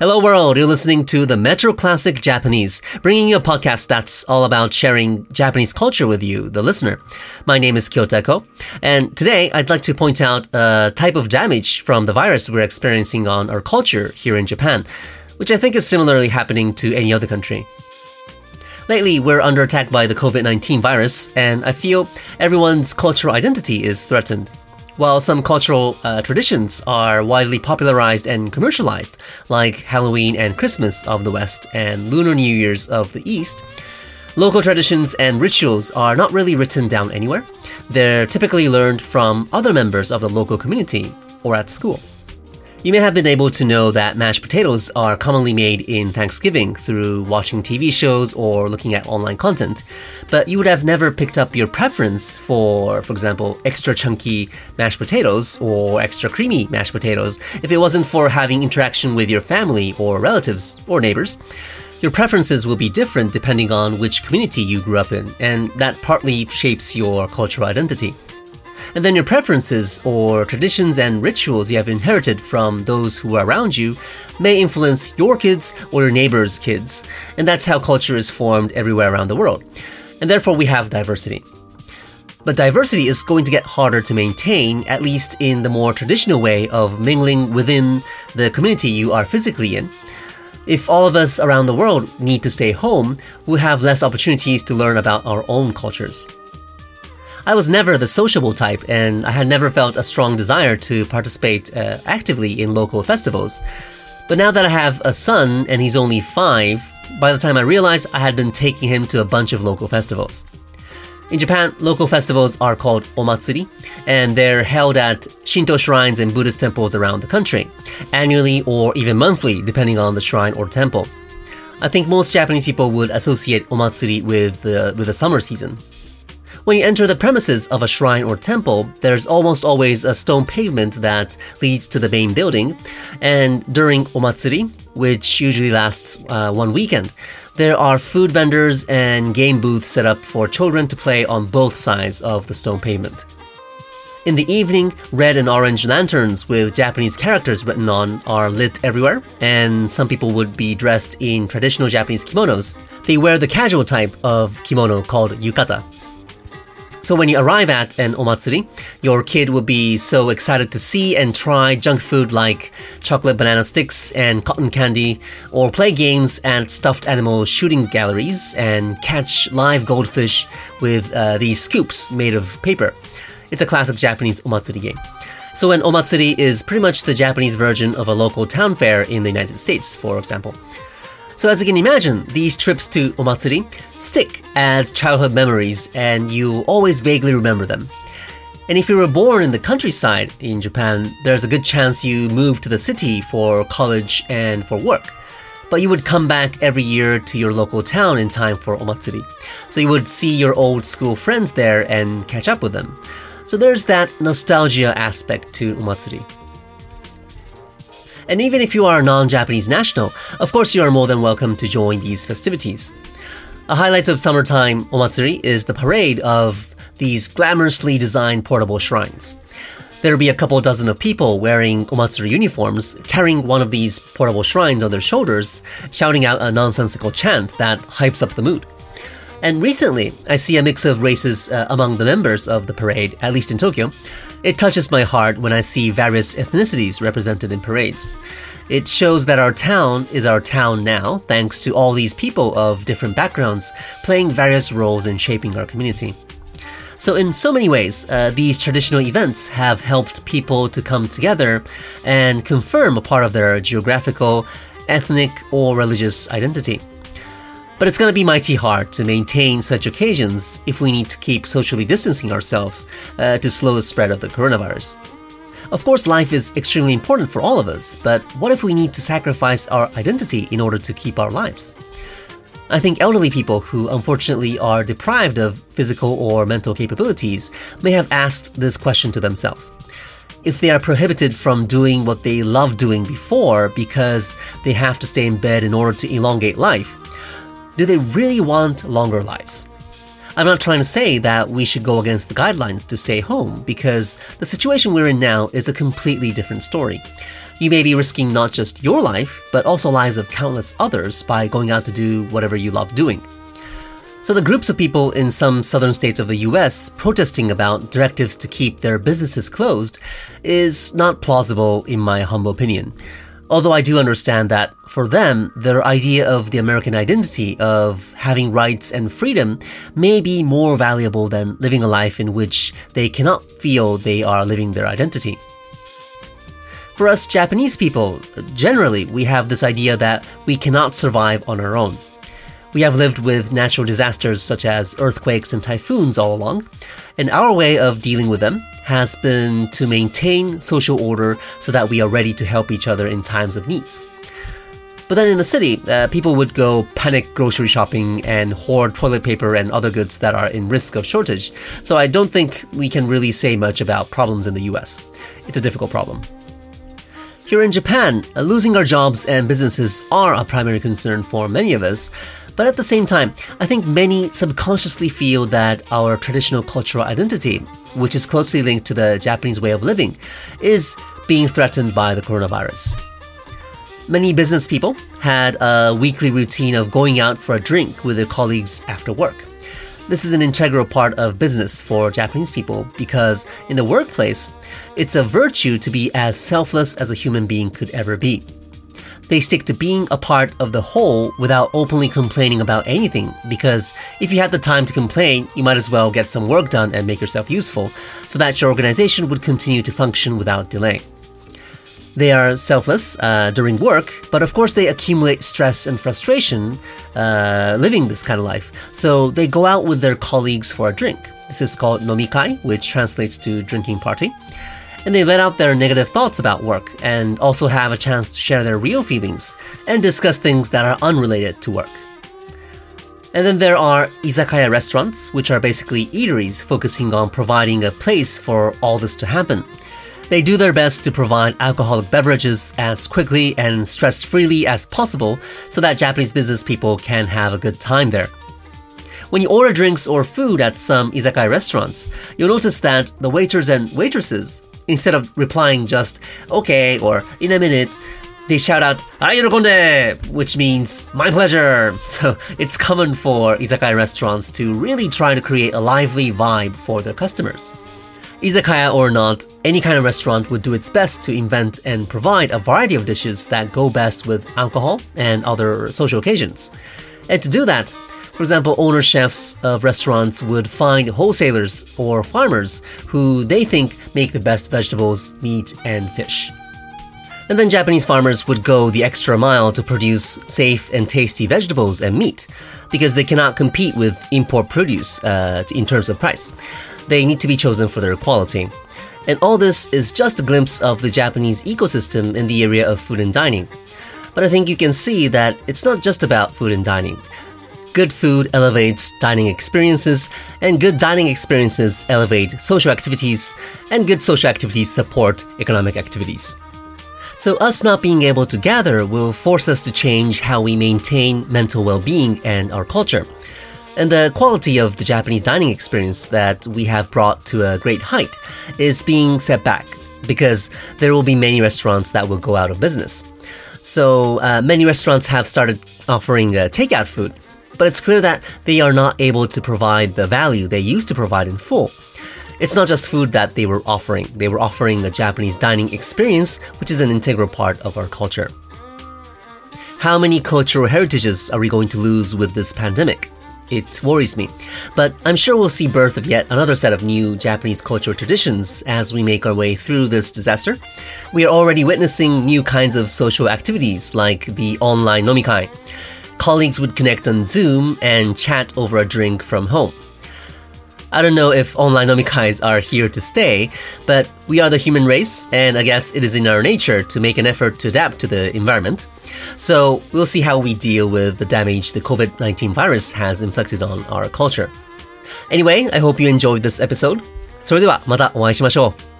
Hello world, you're listening to the Metro Classic Japanese, bringing you a podcast that's all about sharing Japanese culture with you, the listener. My name is Kyota Ko, and today I'd like to point out a type of damage from the virus we're experiencing on our culture here in Japan, which I think is similarly happening to any other country. Lately, we're under attack by the COVID-19 virus, and I feel everyone's cultural identity is threatened. While some cultural uh, traditions are widely popularized and commercialized, like Halloween and Christmas of the West and Lunar New Year's of the East, local traditions and rituals are not really written down anywhere. They're typically learned from other members of the local community or at school. You may have been able to know that mashed potatoes are commonly made in Thanksgiving through watching TV shows or looking at online content, but you would have never picked up your preference for, for example, extra chunky mashed potatoes or extra creamy mashed potatoes if it wasn't for having interaction with your family or relatives or neighbors. Your preferences will be different depending on which community you grew up in, and that partly shapes your cultural identity and then your preferences or traditions and rituals you have inherited from those who are around you may influence your kids or your neighbor's kids. And that's how culture is formed everywhere around the world. And therefore, we have diversity. But diversity is going to get harder to maintain, at least in the more traditional way of mingling within the community you are physically in. If all of us around the world need to stay home, we'll have less opportunities to learn about our own cultures. I was never the sociable type, and I had never felt a strong desire to participate uh, actively in local festivals. But now that I have a son and he's only five, by the time I realized I had been taking him to a bunch of local festivals. In Japan, local festivals are called omatsuri, and they're held at Shinto shrines and Buddhist temples around the country, annually or even monthly, depending on the shrine or temple. I think most Japanese people would associate omatsuri with, with the summer season. When you enter the premises of a shrine or temple, there's almost always a stone pavement that leads to the main building. And during Omatsuri, which usually lasts uh, one weekend, there are food vendors and game booths set up for children to play on both sides of the stone pavement. In the evening, red and orange lanterns with Japanese characters written on are lit everywhere, and some people would be dressed in traditional Japanese kimonos. They wear the casual type of kimono called yukata. So when you arrive at an omatsuri, your kid will be so excited to see and try junk food like chocolate banana sticks and cotton candy, or play games at stuffed animal shooting galleries and catch live goldfish with uh, these scoops made of paper. It's a classic Japanese omatsuri game. So an omatsuri is pretty much the Japanese version of a local town fair in the United States, for example. So as you can imagine, these trips to Omatsuri stick as childhood memories and you always vaguely remember them. And if you were born in the countryside in Japan, there's a good chance you moved to the city for college and for work. But you would come back every year to your local town in time for Omatsuri. So you would see your old school friends there and catch up with them. So there's that nostalgia aspect to Omatsuri. And even if you are a non Japanese national, of course you are more than welcome to join these festivities. A highlight of summertime omatsuri is the parade of these glamorously designed portable shrines. There'll be a couple dozen of people wearing omatsuri uniforms, carrying one of these portable shrines on their shoulders, shouting out a nonsensical chant that hypes up the mood. And recently, I see a mix of races uh, among the members of the parade, at least in Tokyo, it touches my heart when I see various ethnicities represented in parades. It shows that our town is our town now, thanks to all these people of different backgrounds playing various roles in shaping our community. So, in so many ways, uh, these traditional events have helped people to come together and confirm a part of their geographical, ethnic, or religious identity. But it's to be mighty hard to maintain such occasions if we need to keep socially distancing ourselves uh, to slow the spread of the coronavirus. Of course, life is extremely important for all of us, but what if we need to sacrifice our identity in order to keep our lives? I think elderly people who unfortunately are deprived of physical or mental capabilities may have asked this question to themselves. If they are prohibited from doing what they loved doing before because they have to stay in bed in order to elongate life, do they really want longer lives? I'm not trying to say that we should go against the guidelines to stay home, because the situation we're in now is a completely different story. you may be risking not just your life, but also lives of countless others by going out to do whatever you love doing. So, the groups of people in some southern states of the US protesting about directives to keep their businesses closed is not plausible, in my humble opinion. Although I do understand that for them, their idea of the American identity of having rights and freedom may be more valuable than living a life in which they cannot feel they are living their identity. For us Japanese people, generally, we have this idea that we cannot survive on our own. We have lived with natural disasters such as earthquakes and typhoons all along, and our way of dealing with them has been to maintain social order so that we are ready to help each other in times of needs. But then in the city, uh, people would go panic grocery shopping and hoard toilet paper and other goods that are in risk of shortage. So I don't think we can really say much about problems in the US. It's a difficult problem. Here in Japan, uh, losing our jobs and businesses are a primary concern for many of us. But at the same time, I think many subconsciously feel that our traditional cultural identity, which is closely linked to the Japanese way of living, is being threatened by the coronavirus. Many business people had a weekly routine of going out for a drink with their colleagues after work. This is an integral part of business for Japanese people because in the workplace, it's a virtue to be as selfless as a human being could ever be. They stick to being a part of the whole without openly complaining about anything because if you had the time to complain, you might as well get some work done and make yourself useful so that your organization would continue to function without delay. They are selfless uh, during work, but of course they accumulate stress and frustration uh, living this kind of life. So they go out with their colleagues for a drink. This is called nomikai, which translates to drinking party and they let out their negative thoughts about work and also have a chance to share their real feelings and discuss things that are unrelated to work. And then there are izakaya restaurants, which are basically eateries focusing on providing a place for all this to happen. They do their best to provide alcoholic beverages as quickly and stress freely as possible so that Japanese business people can have a good time there. When you order drinks or food at some izakaya restaurants, you'll notice that the waiters and waitresses instead of replying just okay or in a minute, they shout out "Ayorokonde," which means "my pleasure." So it's common for izakaya restaurants to really try to create a lively vibe for their customers. Izakaya or not, any kind of restaurant would do its best to invent and provide a variety of dishes that go best with alcohol and other social occasions. And to do that, for example, owner chefs of restaurants would find wholesalers or farmers who they think make the best vegetables, meat, and fish. And then Japanese farmers would go the extra mile to produce safe and tasty vegetables and meat because they cannot compete with import produce uh, in terms of price. They need to be chosen for their quality. And all this is just a glimpse of the Japanese ecosystem in the area of food and dining. But I think you can see that it's not just about food and dining. Good food elevates dining experiences, and good dining experiences elevate social activities, and good social activities support economic activities. So, us not being able to gather will force us to change how we maintain mental well being and our culture. And the quality of the Japanese dining experience that we have brought to a great height is being set back because there will be many restaurants that will go out of business. So, uh, many restaurants have started offering uh, takeout food but it's clear that they are not able to provide the value they used to provide in full. It's not just food that they were offering, they were offering a Japanese dining experience, which is an integral part of our culture. How many cultural heritages are we going to lose with this pandemic? It worries me. But I'm sure we'll see birth of yet another set of new Japanese cultural traditions as we make our way through this disaster. We are already witnessing new kinds of social activities like the online nomikai colleagues would connect on Zoom and chat over a drink from home. I don't know if online nomikais are here to stay, but we are the human race, and I guess it is in our nature to make an effort to adapt to the environment. So we'll see how we deal with the damage the COVID 19 virus has inflicted on our culture. Anyway, I hope you enjoyed this episode. それではまたお会いしましょう。